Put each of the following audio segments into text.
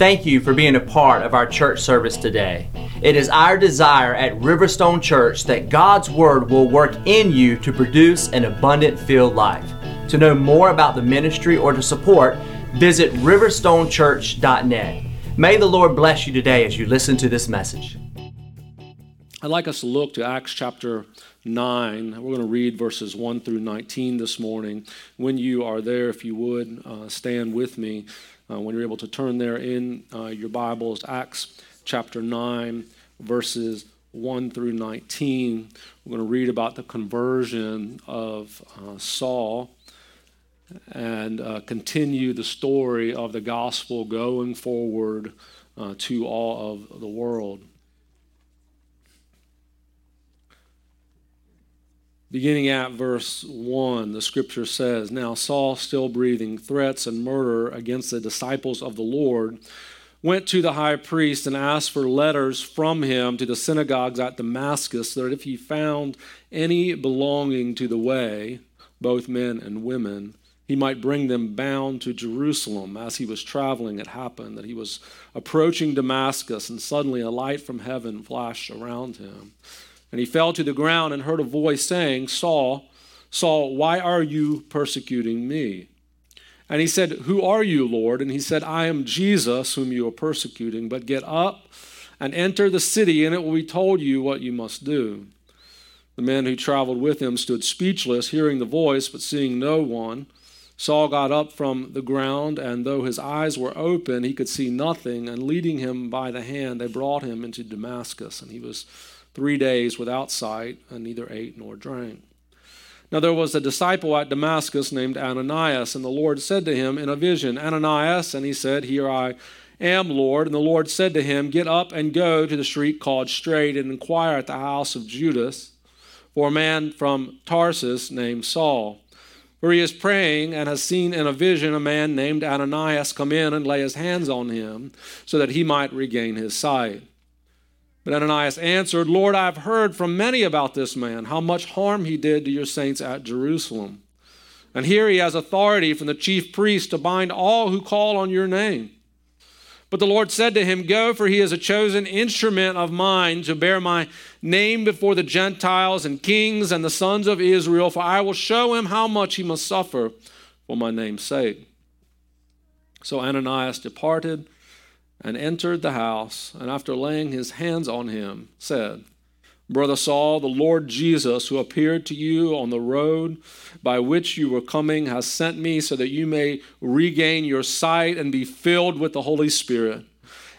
Thank you for being a part of our church service today. It is our desire at Riverstone Church that God's Word will work in you to produce an abundant filled life. To know more about the ministry or to support, visit riverstonechurch.net. May the Lord bless you today as you listen to this message. I'd like us to look to Acts chapter 9. We're going to read verses 1 through 19 this morning. When you are there, if you would, uh, stand with me. Uh, when you're able to turn there in uh, your Bibles, Acts chapter 9, verses 1 through 19. We're going to read about the conversion of uh, Saul and uh, continue the story of the gospel going forward uh, to all of the world. Beginning at verse 1, the scripture says Now Saul, still breathing threats and murder against the disciples of the Lord, went to the high priest and asked for letters from him to the synagogues at Damascus, that if he found any belonging to the way, both men and women, he might bring them bound to Jerusalem. As he was traveling, it happened that he was approaching Damascus, and suddenly a light from heaven flashed around him. And he fell to the ground and heard a voice saying, Saul, Saul, why are you persecuting me? And he said, Who are you, Lord? And he said, I am Jesus, whom you are persecuting. But get up and enter the city, and it will be told you what you must do. The men who traveled with him stood speechless, hearing the voice, but seeing no one. Saul got up from the ground, and though his eyes were open, he could see nothing. And leading him by the hand, they brought him into Damascus. And he was three days without sight, and neither ate nor drank. Now there was a disciple at Damascus named Ananias, and the Lord said to him in a vision, Ananias, and he said, Here I am, Lord. And the Lord said to him, Get up and go to the street called Straight, and inquire at the house of Judas for a man from Tarsus named Saul. For he is praying and has seen in a vision a man named Ananias come in and lay his hands on him so that he might regain his sight. But Ananias answered, Lord, I've heard from many about this man, how much harm he did to your saints at Jerusalem. And here he has authority from the chief priest to bind all who call on your name. But the Lord said to him, Go, for he is a chosen instrument of mine to bear my name before the Gentiles and kings and the sons of Israel, for I will show him how much he must suffer for my name's sake. So Ananias departed and entered the house, and after laying his hands on him, said, Brother Saul, the Lord Jesus, who appeared to you on the road by which you were coming, has sent me so that you may regain your sight and be filled with the Holy Spirit.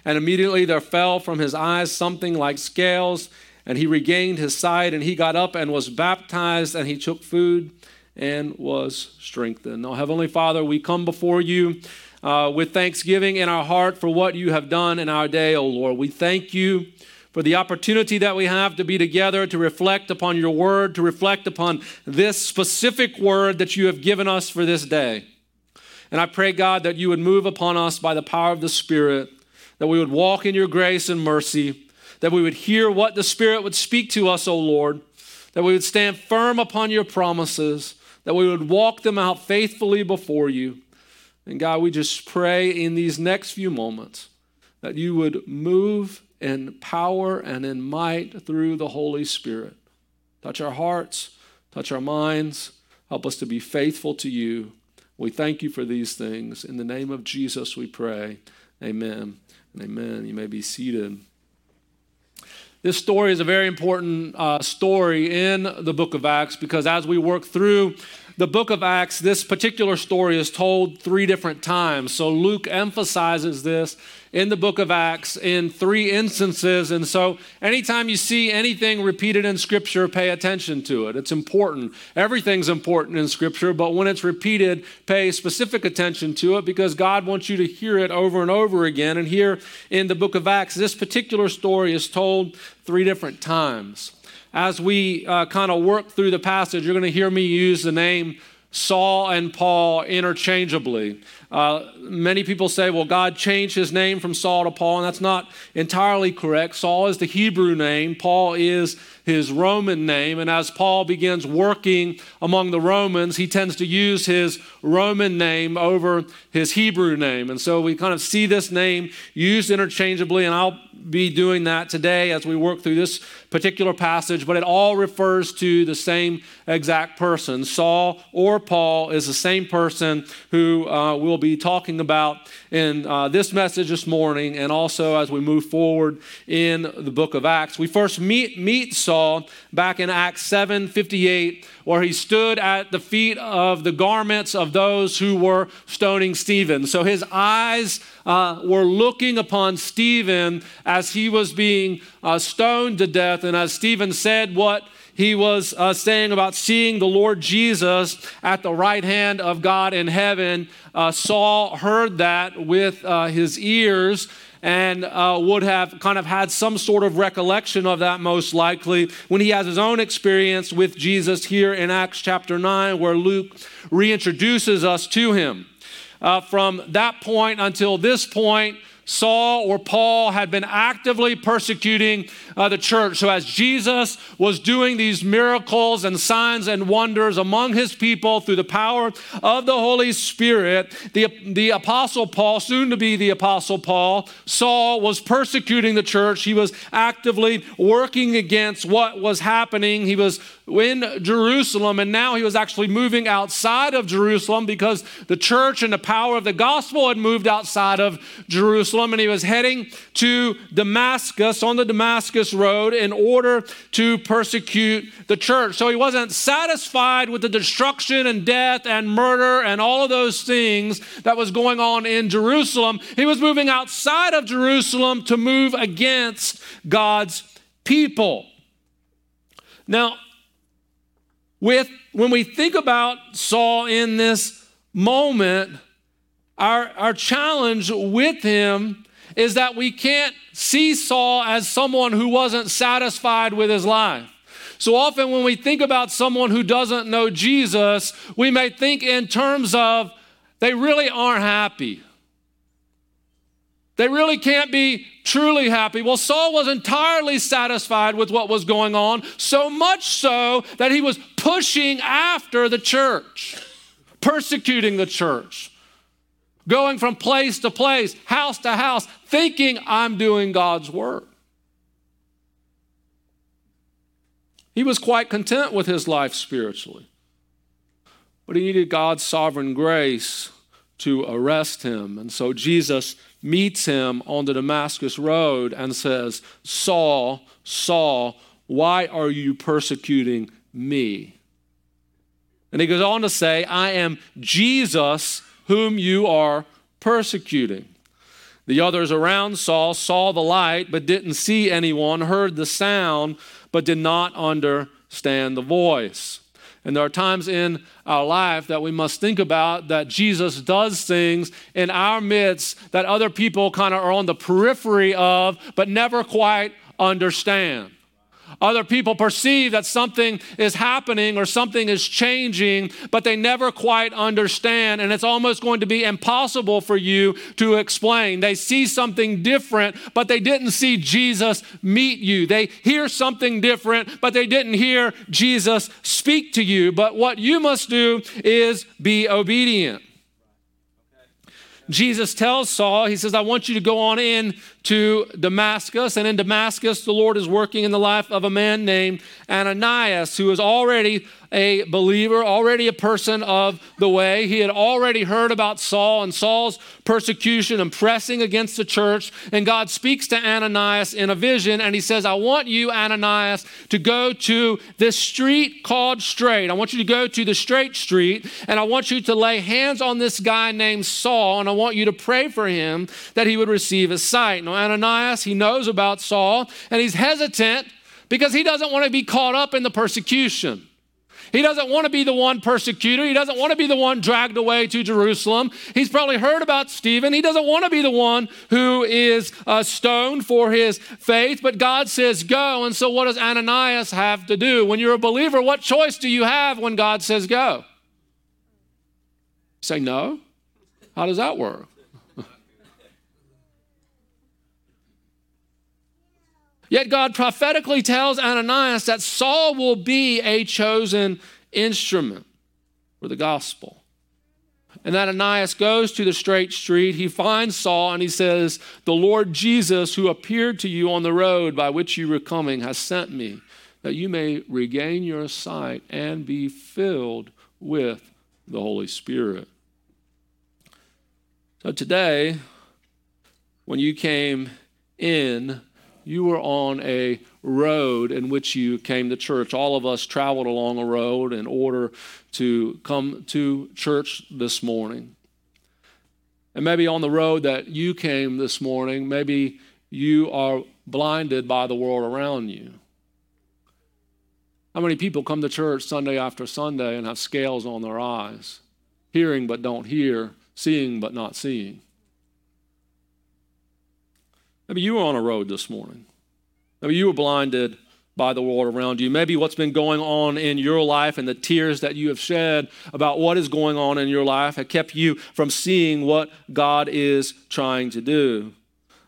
And immediately there fell from his eyes something like scales, and he regained his sight, and he got up and was baptized, and he took food and was strengthened. Now, Heavenly Father, we come before you uh, with thanksgiving in our heart for what you have done in our day, O Lord. We thank you for the opportunity that we have to be together, to reflect upon your word, to reflect upon this specific word that you have given us for this day. And I pray, God, that you would move upon us by the power of the Spirit, that we would walk in your grace and mercy, that we would hear what the Spirit would speak to us, O Lord, that we would stand firm upon your promises, that we would walk them out faithfully before you. And God, we just pray in these next few moments that you would move in power and in might through the Holy Spirit. Touch our hearts, touch our minds, help us to be faithful to you. We thank you for these things. In the name of Jesus, we pray. Amen and amen. You may be seated. This story is a very important uh, story in the book of Acts because as we work through the book of Acts, this particular story is told three different times. So Luke emphasizes this in the book of Acts in three instances. And so anytime you see anything repeated in Scripture, pay attention to it. It's important. Everything's important in Scripture, but when it's repeated, pay specific attention to it because God wants you to hear it over and over again. And here in the book of Acts, this particular story is told three different times as we uh, kind of work through the passage, you're going to hear me use the name Saul and Paul interchangeably. Uh, many people say, well, God changed his name from Saul to Paul, and that's not entirely correct. Saul is the Hebrew name, Paul is his Roman name. And as Paul begins working among the Romans, he tends to use his Roman name over his Hebrew name. And so we kind of see this name used interchangeably, and I'll be doing that today as we work through this particular passage, but it all refers to the same exact person. Saul or Paul is the same person who uh, we'll be talking about in uh, this message this morning and also as we move forward in the book of Acts. We first meet, meet Saul back in Acts 7 58, where he stood at the feet of the garments of those who were stoning Stephen. So his eyes uh, were looking upon Stephen as he was being uh, stoned to death. And as Stephen said, what he was uh, saying about seeing the Lord Jesus at the right hand of God in heaven. Uh, Saul heard that with uh, his ears and uh, would have kind of had some sort of recollection of that most likely when he has his own experience with Jesus here in Acts chapter 9, where Luke reintroduces us to him. Uh, from that point until this point, Saul or Paul had been actively persecuting uh, the church. So, as Jesus was doing these miracles and signs and wonders among his people through the power of the Holy Spirit, the, the Apostle Paul, soon to be the Apostle Paul, Saul was persecuting the church. He was actively working against what was happening. He was in Jerusalem, and now he was actually moving outside of Jerusalem because the church and the power of the gospel had moved outside of Jerusalem, and he was heading to Damascus on the Damascus Road in order to persecute the church. So he wasn't satisfied with the destruction and death and murder and all of those things that was going on in Jerusalem. He was moving outside of Jerusalem to move against God's people. Now, with when we think about Saul in this moment, our, our challenge with him is that we can't see Saul as someone who wasn't satisfied with his life. So often, when we think about someone who doesn't know Jesus, we may think in terms of they really aren't happy. They really can't be truly happy. Well, Saul was entirely satisfied with what was going on, so much so that he was pushing after the church, persecuting the church, going from place to place, house to house, thinking I'm doing God's work. He was quite content with his life spiritually, but he needed God's sovereign grace to arrest him. And so Jesus meets him on the Damascus Road and says, Saul, Saul, why are you persecuting me? And he goes on to say, I am Jesus whom you are persecuting. The others around Saul saw the light but didn't see anyone, heard the sound but did not understand the voice. And there are times in our life that we must think about that Jesus does things in our midst that other people kind of are on the periphery of, but never quite understand. Other people perceive that something is happening or something is changing, but they never quite understand. And it's almost going to be impossible for you to explain. They see something different, but they didn't see Jesus meet you. They hear something different, but they didn't hear Jesus speak to you. But what you must do is be obedient. Jesus tells Saul, he says, I want you to go on in to Damascus. And in Damascus, the Lord is working in the life of a man named Ananias, who is already a believer, already a person of the way. He had already heard about Saul and Saul's persecution and pressing against the church. And God speaks to Ananias in a vision and he says, I want you, Ananias, to go to this street called Straight. I want you to go to the Straight Street and I want you to lay hands on this guy named Saul and I want you to pray for him that he would receive his sight. Now, Ananias, he knows about Saul and he's hesitant because he doesn't want to be caught up in the persecution. He doesn't want to be the one persecutor. He doesn't want to be the one dragged away to Jerusalem. He's probably heard about Stephen. He doesn't want to be the one who is uh, stoned for his faith, but God says go. And so, what does Ananias have to do? When you're a believer, what choice do you have when God says go? say no. How does that work? Yet God prophetically tells Ananias that Saul will be a chosen instrument for the gospel. And that Ananias goes to the straight street. He finds Saul and he says, The Lord Jesus, who appeared to you on the road by which you were coming, has sent me that you may regain your sight and be filled with the Holy Spirit. So today, when you came in, you were on a road in which you came to church. All of us traveled along a road in order to come to church this morning. And maybe on the road that you came this morning, maybe you are blinded by the world around you. How many people come to church Sunday after Sunday and have scales on their eyes, hearing but don't hear, seeing but not seeing? Maybe you were on a road this morning. Maybe you were blinded by the world around you. Maybe what's been going on in your life and the tears that you have shed about what is going on in your life have kept you from seeing what God is trying to do.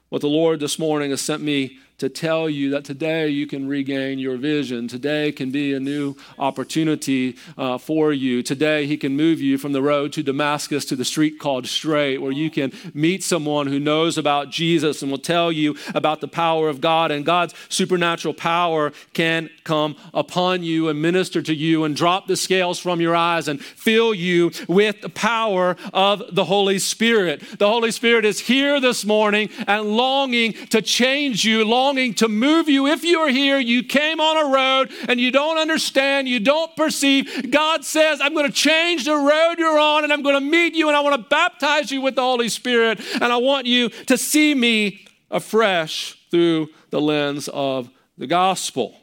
What the Lord this morning has sent me to tell you that today you can regain your vision. Today can be a new opportunity uh, for you. Today, He can move you from the road to Damascus to the street called Straight, where you can meet someone who knows about Jesus and will tell you about the power of God. And God's supernatural power can come upon you and minister to you and drop the scales from your eyes and fill you with the power of the Holy Spirit. The Holy Spirit is here this morning and longing to change you, longing longing to move you. If you are here, you came on a road and you don't understand, you don't perceive. God says, I'm going to change the road you're on and I'm going to meet you and I want to baptize you with the Holy Spirit. And I want you to see me afresh through the lens of the gospel.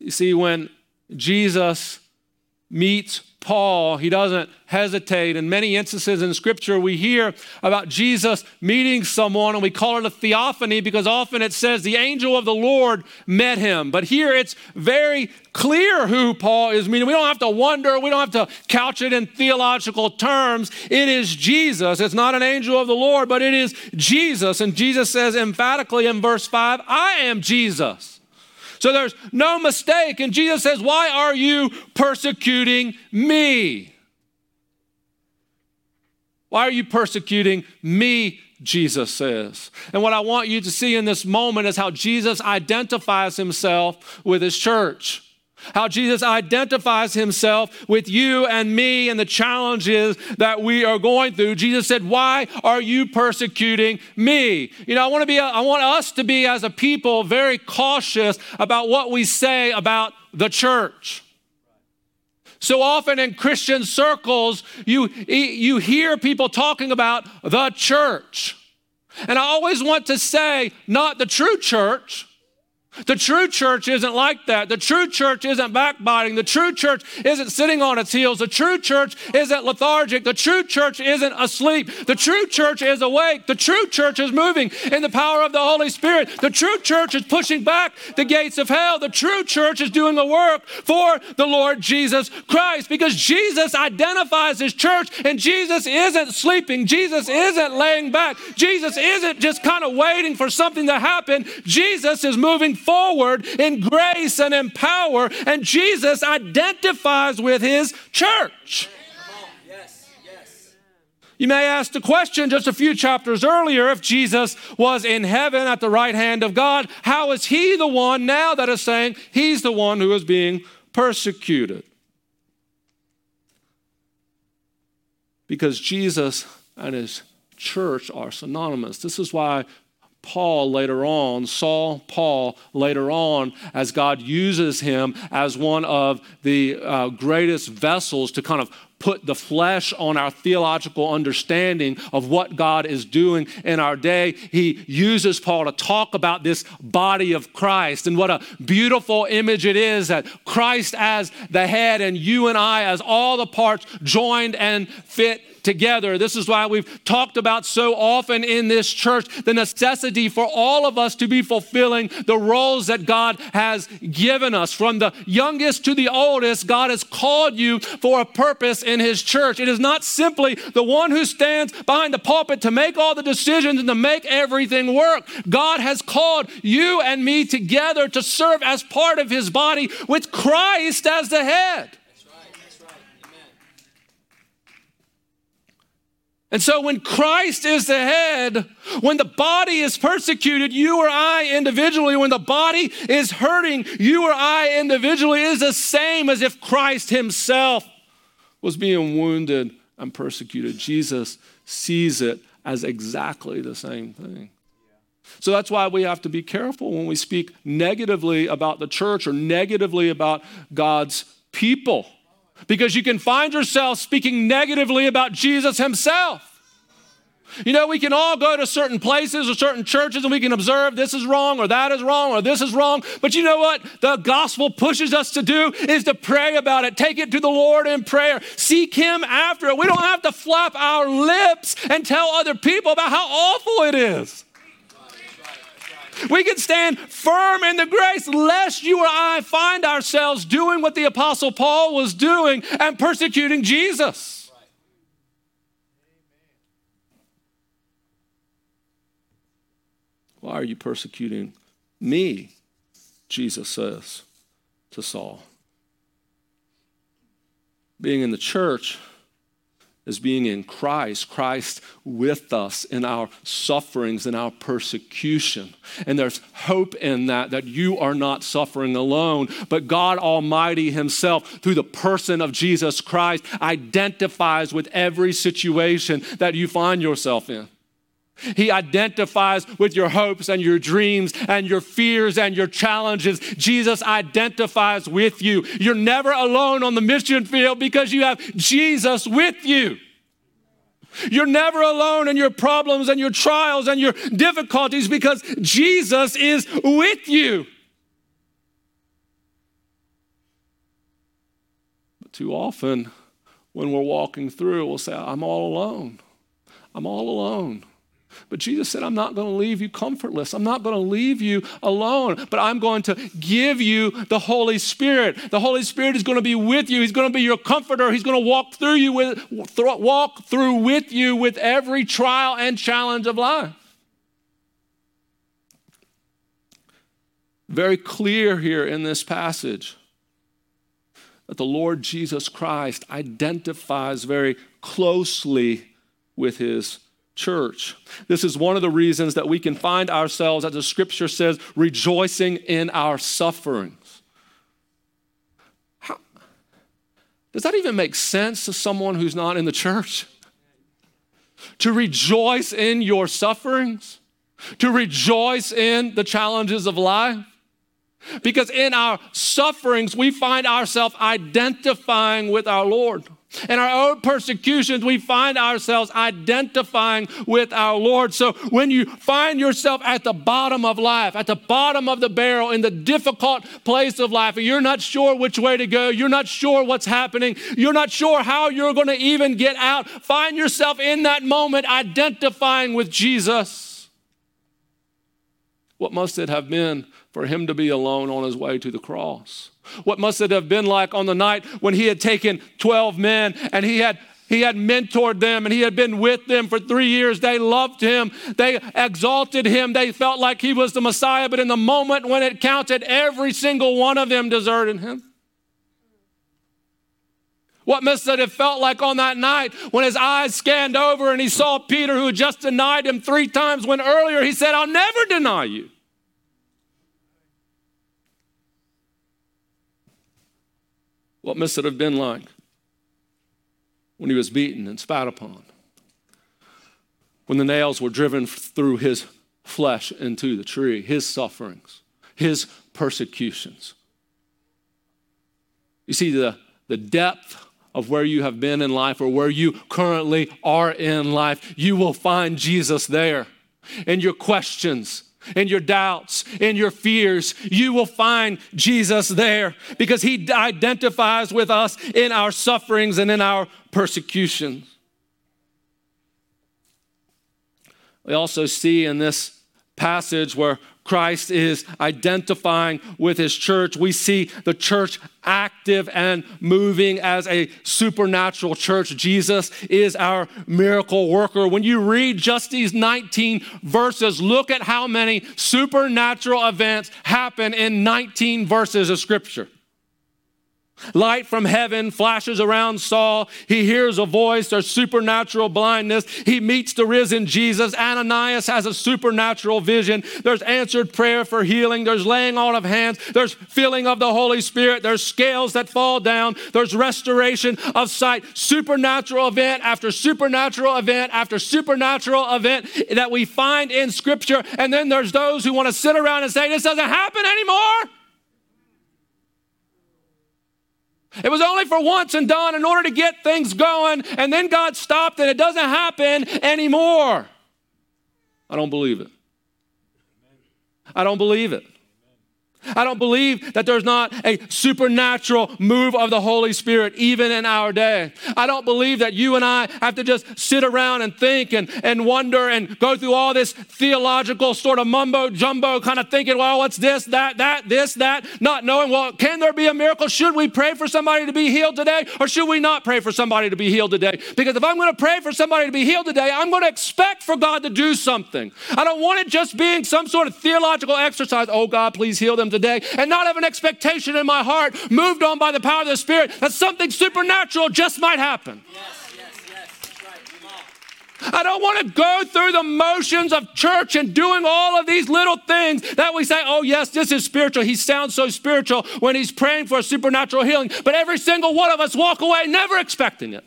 You see, when Jesus meets Paul, he doesn't hesitate. In many instances in Scripture, we hear about Jesus meeting someone, and we call it a theophany because often it says the angel of the Lord met him. But here it's very clear who Paul is meeting. We don't have to wonder, we don't have to couch it in theological terms. It is Jesus. It's not an angel of the Lord, but it is Jesus. And Jesus says emphatically in verse 5, I am Jesus. So there's no mistake. And Jesus says, Why are you persecuting me? Why are you persecuting me? Jesus says. And what I want you to see in this moment is how Jesus identifies himself with his church. How Jesus identifies himself with you and me and the challenges that we are going through. Jesus said, Why are you persecuting me? You know, I want to be, I want us to be as a people very cautious about what we say about the church. So often in Christian circles, you, you hear people talking about the church. And I always want to say, not the true church, the true church isn't like that. The true church isn't backbiting. The true church isn't sitting on its heels. The true church isn't lethargic. The true church isn't asleep. The true church is awake. The true church is moving in the power of the Holy Spirit. The true church is pushing back the gates of hell. The true church is doing the work for the Lord Jesus Christ because Jesus identifies his church and Jesus isn't sleeping. Jesus isn't laying back. Jesus isn't just kind of waiting for something to happen. Jesus is moving forward in grace and in power, and Jesus identifies with his church. You may ask the question just a few chapters earlier if Jesus was in heaven at the right hand of God, how is he the one now that is saying he's the one who is being persecuted? Because Jesus and his church are synonymous. This is why Paul later on, Saul Paul later on, as God uses him as one of the uh, greatest vessels to kind of put the flesh on our theological understanding of what God is doing in our day. He uses Paul to talk about this body of Christ and what a beautiful image it is that Christ as the head and you and I as all the parts joined and fit together. This is why we've talked about so often in this church the necessity for all of us to be fulfilling the roles that God has given us. From the youngest to the oldest, God has called you for a purpose in his church. It is not simply the one who stands behind the pulpit to make all the decisions and to make everything work. God has called you and me together to serve as part of his body with Christ as the head. And so, when Christ is the head, when the body is persecuted, you or I individually, when the body is hurting, you or I individually, is the same as if Christ Himself was being wounded and persecuted. Jesus sees it as exactly the same thing. So that's why we have to be careful when we speak negatively about the church or negatively about God's people because you can find yourself speaking negatively about Jesus himself. You know, we can all go to certain places or certain churches and we can observe this is wrong or that is wrong or this is wrong. But you know what the gospel pushes us to do is to pray about it. Take it to the Lord in prayer. Seek Him after it. We don't have to flap our lips and tell other people about how awful it is. We can stand firm in the grace lest you or I find ourselves doing what the Apostle Paul was doing and persecuting Jesus. Why are you persecuting me? Jesus says to Saul. Being in the church is being in Christ, Christ with us in our sufferings and our persecution. And there's hope in that, that you are not suffering alone, but God Almighty Himself, through the person of Jesus Christ, identifies with every situation that you find yourself in. He identifies with your hopes and your dreams and your fears and your challenges. Jesus identifies with you. You're never alone on the mission field because you have Jesus with you. You're never alone in your problems and your trials and your difficulties because Jesus is with you. But too often, when we're walking through, we'll say, I'm all alone. I'm all alone. But Jesus said, I'm not going to leave you comfortless. I'm not going to leave you alone, but I'm going to give you the Holy Spirit. The Holy Spirit is going to be with you. He's going to be your comforter. He's going to walk through you with walk through with you with every trial and challenge of life. Very clear here in this passage that the Lord Jesus Christ identifies very closely with his church. This is one of the reasons that we can find ourselves, as the scripture says, rejoicing in our sufferings. How, does that even make sense to someone who's not in the church? To rejoice in your sufferings, to rejoice in the challenges of life. Because in our sufferings, we find ourselves identifying with our Lord. In our own persecutions, we find ourselves identifying with our Lord. So when you find yourself at the bottom of life, at the bottom of the barrel, in the difficult place of life, and you're not sure which way to go, you're not sure what's happening, you're not sure how you're going to even get out, find yourself in that moment identifying with Jesus. What must it have been for him to be alone on his way to the cross? What must it have been like on the night when he had taken 12 men and he had he had mentored them and he had been with them for three years. They loved him. They exalted him. They felt like he was the Messiah. But in the moment when it counted, every single one of them deserted him. What must it have felt like on that night when his eyes scanned over and he saw Peter, who had just denied him three times, when earlier he said, I'll never deny you. What must it have been like when he was beaten and spat upon? When the nails were driven through his flesh into the tree, his sufferings, his persecutions. You see, the, the depth of where you have been in life or where you currently are in life, you will find Jesus there. And your questions, in your doubts, in your fears, you will find Jesus there because he identifies with us in our sufferings and in our persecutions. We also see in this passage where Christ is identifying with his church. We see the church active and moving as a supernatural church. Jesus is our miracle worker. When you read just these 19 verses, look at how many supernatural events happen in 19 verses of Scripture. Light from heaven flashes around Saul. He hears a voice. There's supernatural blindness. He meets the risen Jesus. Ananias has a supernatural vision. There's answered prayer for healing. There's laying on of hands. There's filling of the Holy Spirit. There's scales that fall down. There's restoration of sight. Supernatural event after supernatural event after supernatural event that we find in Scripture. And then there's those who want to sit around and say, This doesn't happen anymore. It was only for once and done in order to get things going, and then God stopped and it doesn't happen anymore. I don't believe it. I don't believe it. I don't believe that there's not a supernatural move of the Holy Spirit even in our day. I don't believe that you and I have to just sit around and think and, and wonder and go through all this theological sort of mumbo jumbo kind of thinking, well, what's this, that, that, this, that, not knowing, well, can there be a miracle? Should we pray for somebody to be healed today or should we not pray for somebody to be healed today? Because if I'm going to pray for somebody to be healed today, I'm going to expect for God to do something. I don't want it just being some sort of theological exercise. Oh, God, please heal them today and not have an expectation in my heart, moved on by the power of the Spirit, that something supernatural just might happen. Yes, yes, yes. Right. I don't want to go through the motions of church and doing all of these little things that we say, oh, yes, this is spiritual. He sounds so spiritual when he's praying for a supernatural healing. But every single one of us walk away never expecting it.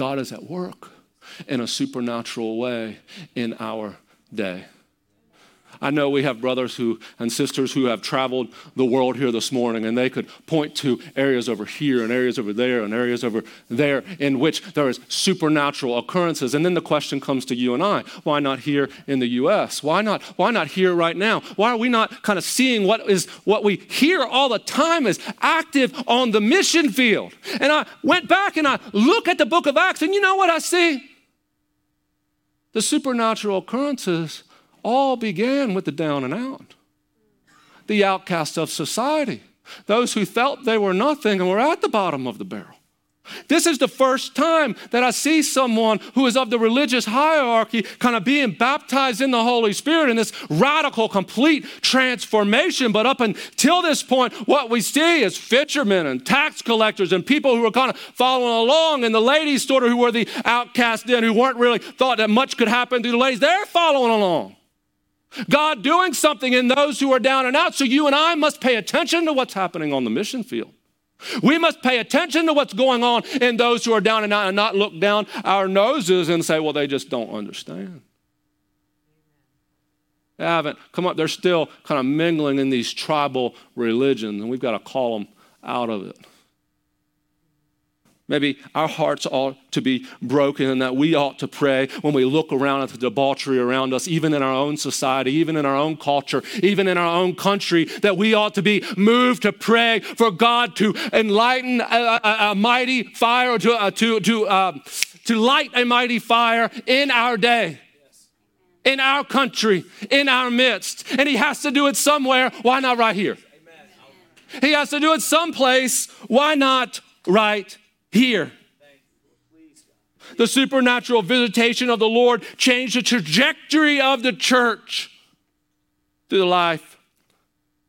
God is at work in a supernatural way in our day. I know we have brothers who and sisters who have traveled the world here this morning, and they could point to areas over here and areas over there and areas over there in which there is supernatural occurrences. And then the question comes to you and I: Why not here in the U.S.? Why not? Why not here right now? Why are we not kind of seeing what is what we hear all the time is active on the mission field? And I went back and I look at the Book of Acts, and you know what I see? The supernatural occurrences all began with the down and out, the outcasts of society, those who felt they were nothing and were at the bottom of the barrel. This is the first time that I see someone who is of the religious hierarchy kind of being baptized in the Holy Spirit in this radical, complete transformation. But up until this point, what we see is fishermen and tax collectors and people who are kind of following along, and the ladies, sort of, who were the outcast then, who weren't really thought that much could happen to the ladies, they're following along. God doing something in those who are down and out. So you and I must pay attention to what's happening on the mission field. We must pay attention to what's going on in those who are down and out and not look down our noses and say, well, they just don't understand. They haven't come up, they're still kind of mingling in these tribal religions, and we've got to call them out of it. Maybe our hearts ought to be broken and that we ought to pray when we look around at the debauchery around us, even in our own society, even in our own culture, even in our own country, that we ought to be moved to pray for God to enlighten a, a, a mighty fire, to, uh, to, to, uh, to light a mighty fire in our day. In our country, in our midst. And he has to do it somewhere. Why not right here? He has to do it someplace. Why not right here. The supernatural visitation of the Lord changed the trajectory of the church through the life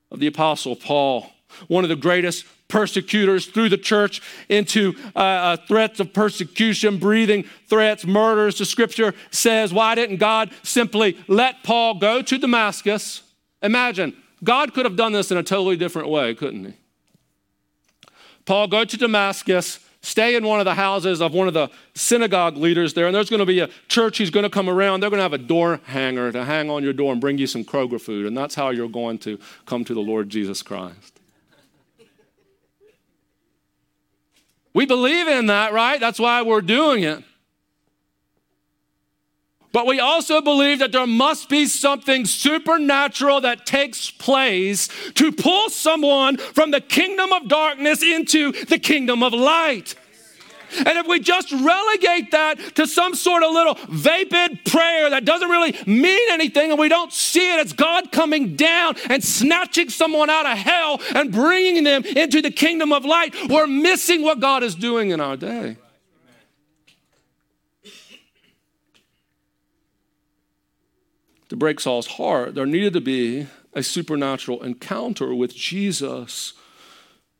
of the Apostle Paul, one of the greatest persecutors through the church into uh, uh, threats of persecution, breathing threats, murders. The scripture says, Why didn't God simply let Paul go to Damascus? Imagine, God could have done this in a totally different way, couldn't he? Paul, go to Damascus stay in one of the houses of one of the synagogue leaders there, and there's going to be a church who's going to come around. They're going to have a door hanger to hang on your door and bring you some Kroger food, and that's how you're going to come to the Lord Jesus Christ. We believe in that, right? That's why we're doing it. But we also believe that there must be something supernatural that takes place to pull someone from the kingdom of darkness into the kingdom of light. And if we just relegate that to some sort of little vapid prayer that doesn't really mean anything and we don't see it as God coming down and snatching someone out of hell and bringing them into the kingdom of light, we're missing what God is doing in our day. Break Saul's heart, there needed to be a supernatural encounter with Jesus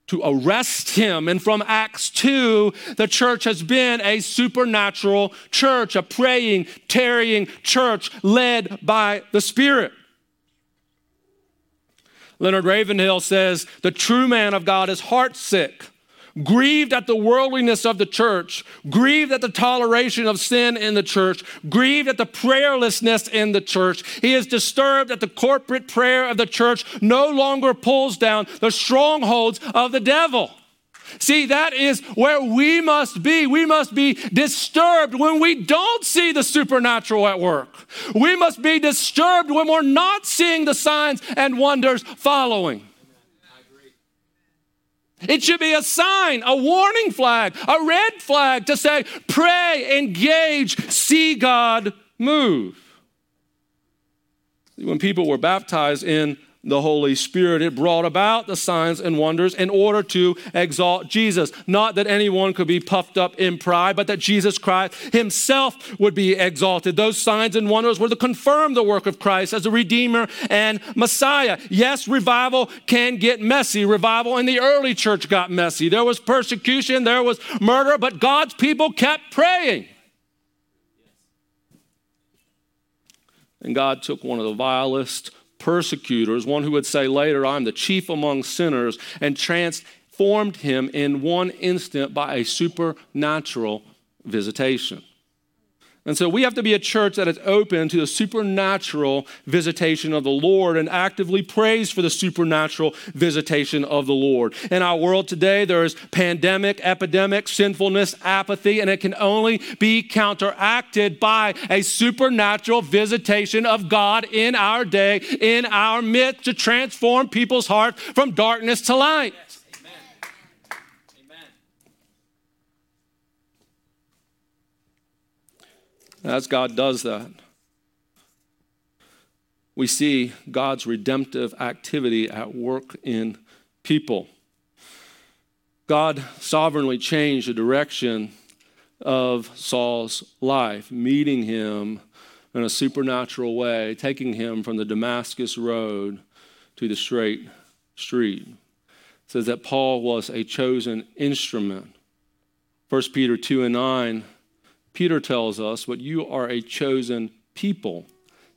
to arrest him. And from Acts 2, the church has been a supernatural church, a praying, tarrying church led by the Spirit. Leonard Ravenhill says, The true man of God is heartsick grieved at the worldliness of the church, grieved at the toleration of sin in the church, grieved at the prayerlessness in the church. He is disturbed that the corporate prayer of the church no longer pulls down the strongholds of the devil. See, that is where we must be. We must be disturbed when we don't see the supernatural at work. We must be disturbed when we're not seeing the signs and wonders following. It should be a sign, a warning flag, a red flag to say, pray, engage, see God move. When people were baptized in the Holy Spirit. It brought about the signs and wonders in order to exalt Jesus. Not that anyone could be puffed up in pride, but that Jesus Christ himself would be exalted. Those signs and wonders were to confirm the work of Christ as a Redeemer and Messiah. Yes, revival can get messy. Revival in the early church got messy. There was persecution, there was murder, but God's people kept praying. And God took one of the vilest persecutors, one who would say later, I'm the chief among sinners, and transformed him in one instant by a supernatural visitation. And so we have to be a church that is open to the supernatural visitation of the Lord and actively prays for the supernatural visitation of the Lord. In our world today, there is pandemic, epidemic, sinfulness, apathy, and it can only be counteracted by a supernatural visitation of God in our day, in our midst, to transform people's hearts from darkness to light. As God does that, we see God's redemptive activity at work in people. God sovereignly changed the direction of Saul's life, meeting him in a supernatural way, taking him from the Damascus road to the straight street. It says that Paul was a chosen instrument. 1 Peter 2 and 9 Peter tells us, but you are a chosen people,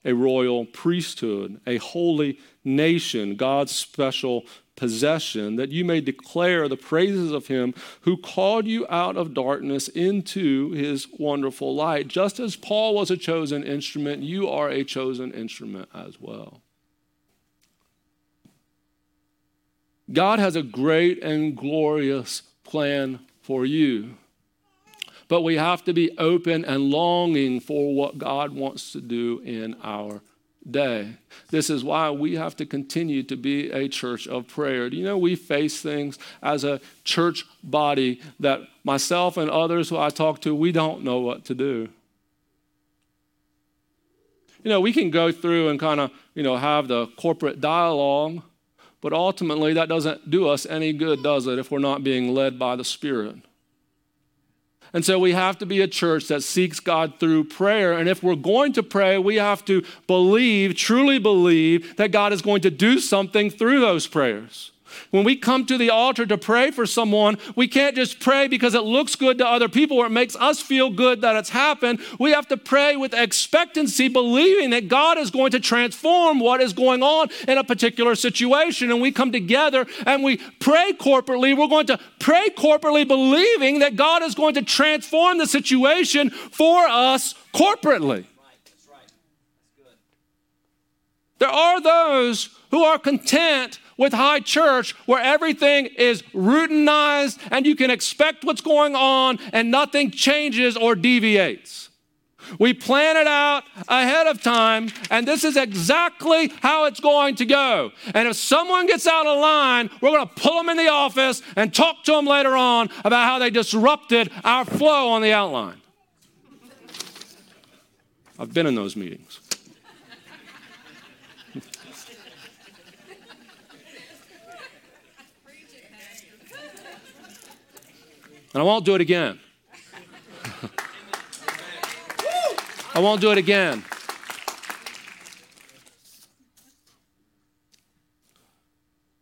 a royal priesthood, a holy nation, God's special possession, that you may declare the praises of him who called you out of darkness into his wonderful light. Just as Paul was a chosen instrument, you are a chosen instrument as well. God has a great and glorious plan for you but we have to be open and longing for what God wants to do in our day. This is why we have to continue to be a church of prayer. Do you know we face things as a church body that myself and others who I talk to, we don't know what to do. You know, we can go through and kind of, you know, have the corporate dialogue, but ultimately that doesn't do us any good, does it, if we're not being led by the Spirit? And so we have to be a church that seeks God through prayer. And if we're going to pray, we have to believe, truly believe, that God is going to do something through those prayers. When we come to the altar to pray for someone, we can't just pray because it looks good to other people or it makes us feel good that it's happened. We have to pray with expectancy, believing that God is going to transform what is going on in a particular situation. And we come together and we pray corporately. We're going to pray corporately, believing that God is going to transform the situation for us corporately. There are those who are content with high church where everything is routinized and you can expect what's going on and nothing changes or deviates. We plan it out ahead of time, and this is exactly how it's going to go. And if someone gets out of line, we're going to pull them in the office and talk to them later on about how they disrupted our flow on the outline. I've been in those meetings. And I won't do it again. I won't do it again.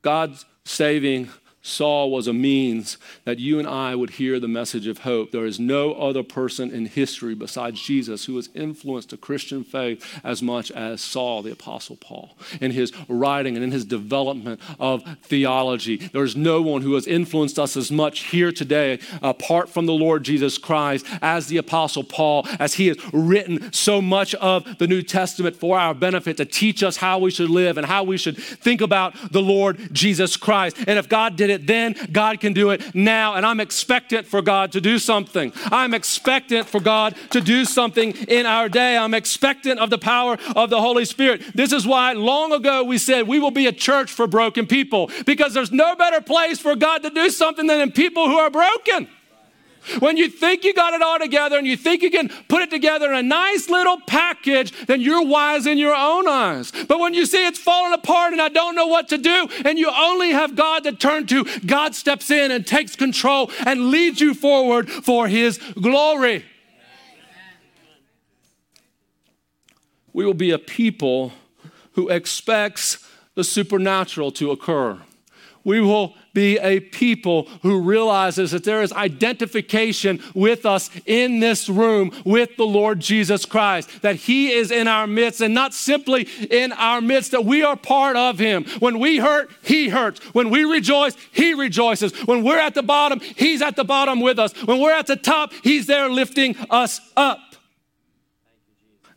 God's saving Saul was a means that you and I would hear the message of hope. There is no other person in history besides Jesus who has influenced the Christian faith as much as Saul, the Apostle Paul, in his writing and in his development of theology. There is no one who has influenced us as much here today, apart from the Lord Jesus Christ, as the Apostle Paul, as he has written so much of the New Testament for our benefit to teach us how we should live and how we should think about the Lord Jesus Christ. And if God did then, God can do it now. And I'm expectant for God to do something. I'm expectant for God to do something in our day. I'm expectant of the power of the Holy Spirit. This is why long ago we said we will be a church for broken people because there's no better place for God to do something than in people who are broken. When you think you got it all together and you think you can put it together in a nice little package, then you're wise in your own eyes. But when you see it's falling apart and I don't know what to do, and you only have God to turn to, God steps in and takes control and leads you forward for His glory. We will be a people who expects the supernatural to occur. We will be a people who realizes that there is identification with us in this room with the Lord Jesus Christ, that He is in our midst and not simply in our midst, that we are part of Him. When we hurt, He hurts. When we rejoice, He rejoices. When we're at the bottom, He's at the bottom with us. When we're at the top, He's there lifting us up.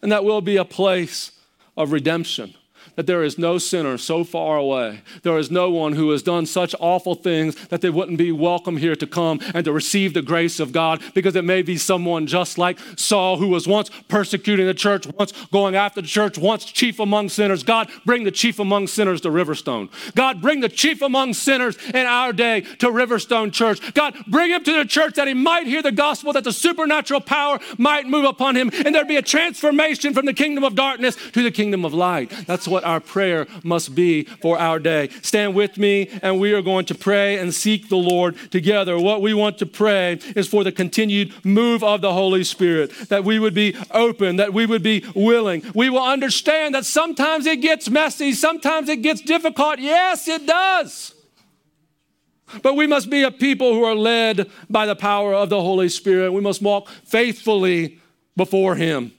And that will be a place of redemption that there is no sinner so far away. There is no one who has done such awful things that they wouldn't be welcome here to come and to receive the grace of God because it may be someone just like Saul who was once persecuting the church, once going after the church, once chief among sinners. God, bring the chief among sinners to Riverstone. God, bring the chief among sinners in our day to Riverstone Church. God, bring him to the church that he might hear the gospel, that the supernatural power might move upon him, and there'd be a transformation from the kingdom of darkness to the kingdom of light. That's what our prayer must be for our day. Stand with me, and we are going to pray and seek the Lord together. What we want to pray is for the continued move of the Holy Spirit, that we would be open, that we would be willing. We will understand that sometimes it gets messy, sometimes it gets difficult. Yes, it does. But we must be a people who are led by the power of the Holy Spirit. We must walk faithfully before Him.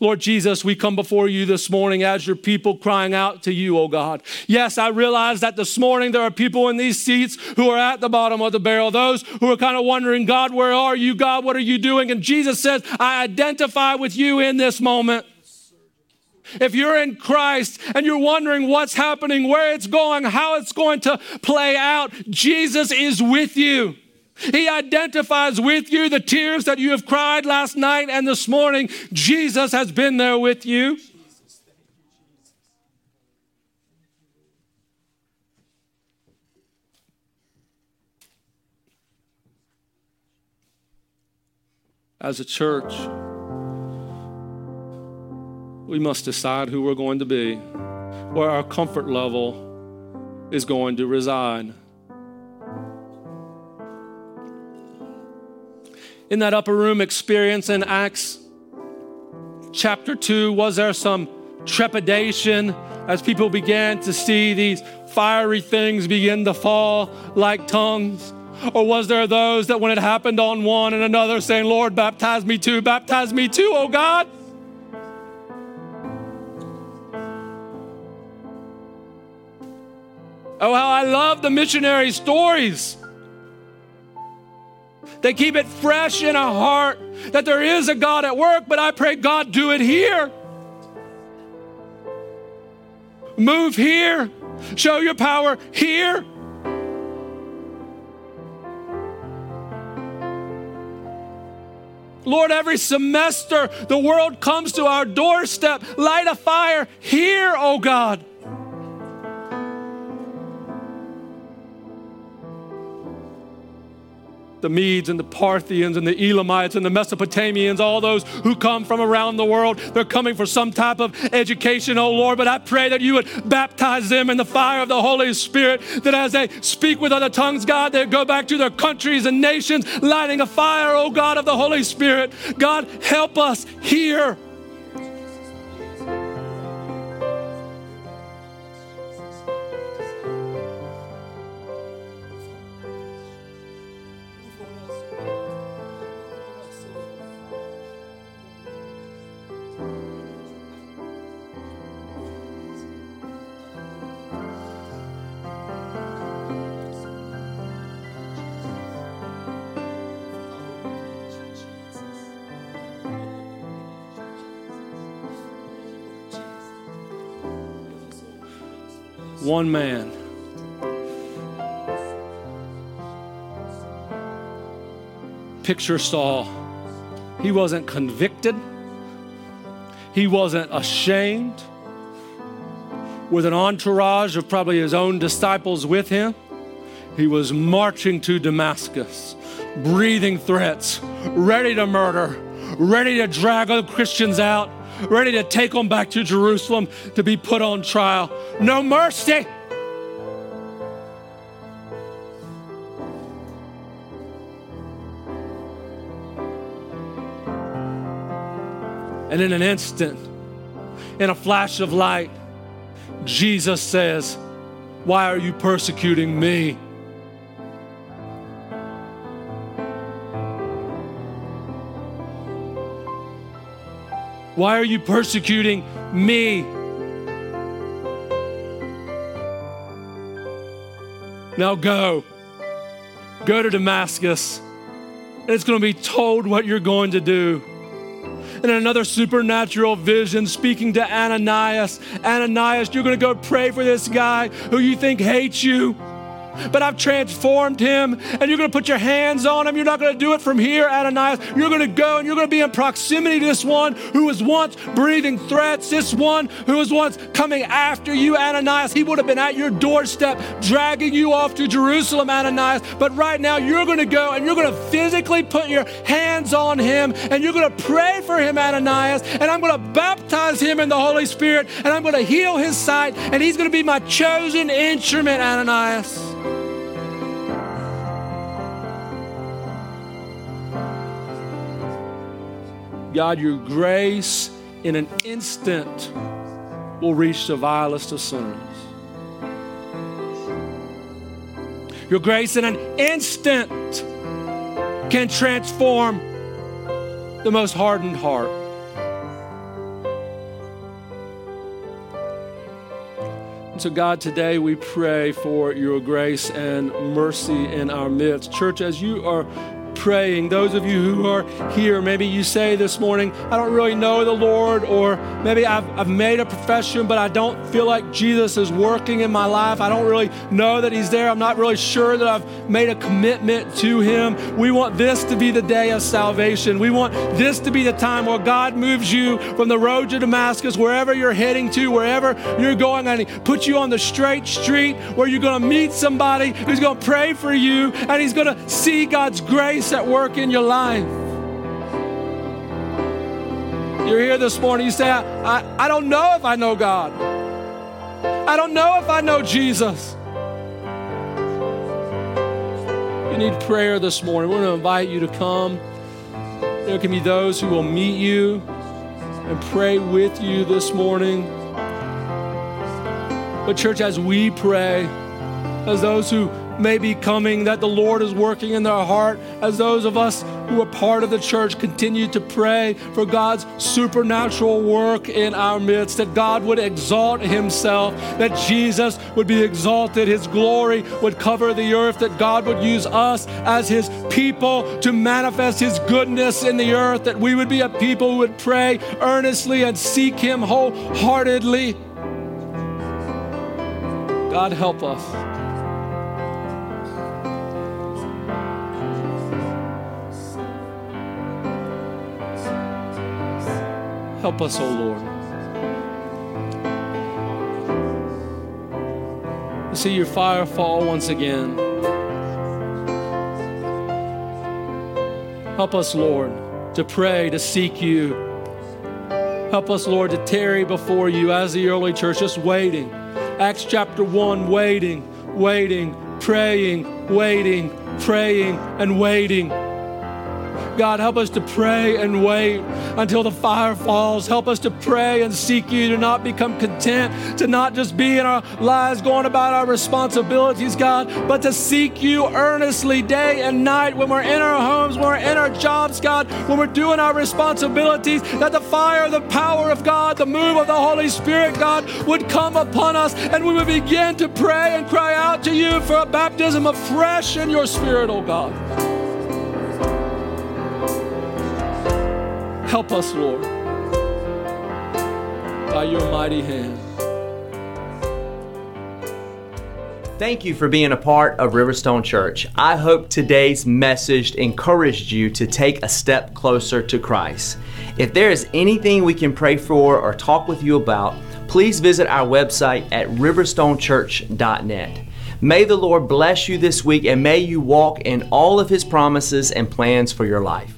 Lord Jesus, we come before you this morning as your people crying out to you, oh God. Yes, I realize that this morning there are people in these seats who are at the bottom of the barrel, those who are kind of wondering, God, where are you? God, what are you doing? And Jesus says, I identify with you in this moment. If you're in Christ and you're wondering what's happening, where it's going, how it's going to play out, Jesus is with you. He identifies with you the tears that you have cried last night and this morning. Jesus has been there with you. As a church, we must decide who we're going to be, where our comfort level is going to reside. In that upper room experience in Acts chapter 2? Was there some trepidation as people began to see these fiery things begin to fall like tongues? Or was there those that when it happened on one and another saying, Lord, baptize me too, baptize me too, oh God? Oh, how I love the missionary stories they keep it fresh in our heart that there is a God at work, but I pray, God, do it here. Move here. Show your power here. Lord, every semester the world comes to our doorstep. Light a fire here, oh God. The Medes and the Parthians and the Elamites and the Mesopotamians, all those who come from around the world. They're coming for some type of education, oh Lord. But I pray that you would baptize them in the fire of the Holy Spirit, that as they speak with other tongues, God, they go back to their countries and nations, lighting a fire, oh God, of the Holy Spirit. God, help us here one man. Picture Saul. He wasn't convicted, he wasn't ashamed. With an entourage of probably his own disciples with him, he was marching to Damascus, breathing threats, ready to murder, ready to drag other Christians out, ready to take them back to Jerusalem to be put on trial. No mercy. And in an instant, in a flash of light, Jesus says, Why are you persecuting me? Why are you persecuting me? Now go. Go to Damascus. It's going to be told what you're going to do. And another supernatural vision speaking to Ananias. Ananias, you're going to go pray for this guy who you think hates you but I've transformed him, and you're going to put your hands on him. You're not going to do it from here, Ananias. You're going to go and you're going to be in proximity to this one who was once breathing threats, this one who was once coming after you, Ananias. He would have been at your doorstep, dragging you off to Jerusalem, Ananias. But right now, you're going to go and you're going to physically put your hands on him, and you're going to pray for him, Ananias. And I'm going to baptize him in the Holy Spirit, and I'm going to heal his sight, and he's going to be my chosen instrument, Ananias. God, your grace in an instant will reach the vilest of sinners. Your grace in an instant can transform the most hardened heart. And so, God, today we pray for your grace and mercy in our midst. Church, as you are praying. Those of you who are here, maybe you say this morning, I don't really know the Lord, or maybe I've, I've made a profession, but I don't feel like Jesus is working in my life. I don't really know that He's there. I'm not really sure that I've made a commitment to Him. We want this to be the day of salvation. We want this to be the time where God moves you from the road to Damascus, wherever you're heading to, wherever you're going, and He puts you on the straight street where you're going to meet somebody who's going to pray for you, and He's going to see God's grace grace at work in your life. You're here this morning, you say, I, I, I don't know if I know God. I don't know if I know Jesus. You need prayer this morning. We're going to invite you to come. There can be those who will meet you and pray with you this morning. But, church, as we pray, as those who may be coming, that the Lord is working in their heart as those of us who are part of the church continue to pray for God's supernatural work in our midst, that God would exalt Himself, that Jesus would be exalted, His glory would cover the earth, that God would use us as His people to manifest His goodness in the earth, that we would be a people who would pray earnestly and seek Him wholeheartedly. God, help us. Help us, O oh Lord. See your fire fall once again. Help us, Lord, to pray, to seek you. Help us, Lord, to tarry before you as the early church, just waiting. Acts chapter 1, waiting, waiting, praying, waiting, praying, and waiting. God, help us to pray and wait until the fire falls. Help us to pray and seek you, to not become content, to not just be in our lives going about our responsibilities, God, but to seek you earnestly day and night when we're in our homes, when we're in our jobs, God, when we're doing our responsibilities, that the fire, the power of God, the move of the Holy Spirit, God, would come upon us and we would begin to pray and cry out to you for a baptism of fresh in your spirit, oh God. Help us, Lord, by your mighty hand. Thank you for being a part of Riverstone Church. I hope today's message encouraged you to take a step closer to Christ. If there is anything we can pray for or talk with you about, please visit our website at riverstonechurch.net. May the Lord bless you this week and may you walk in all of His promises and plans for your life.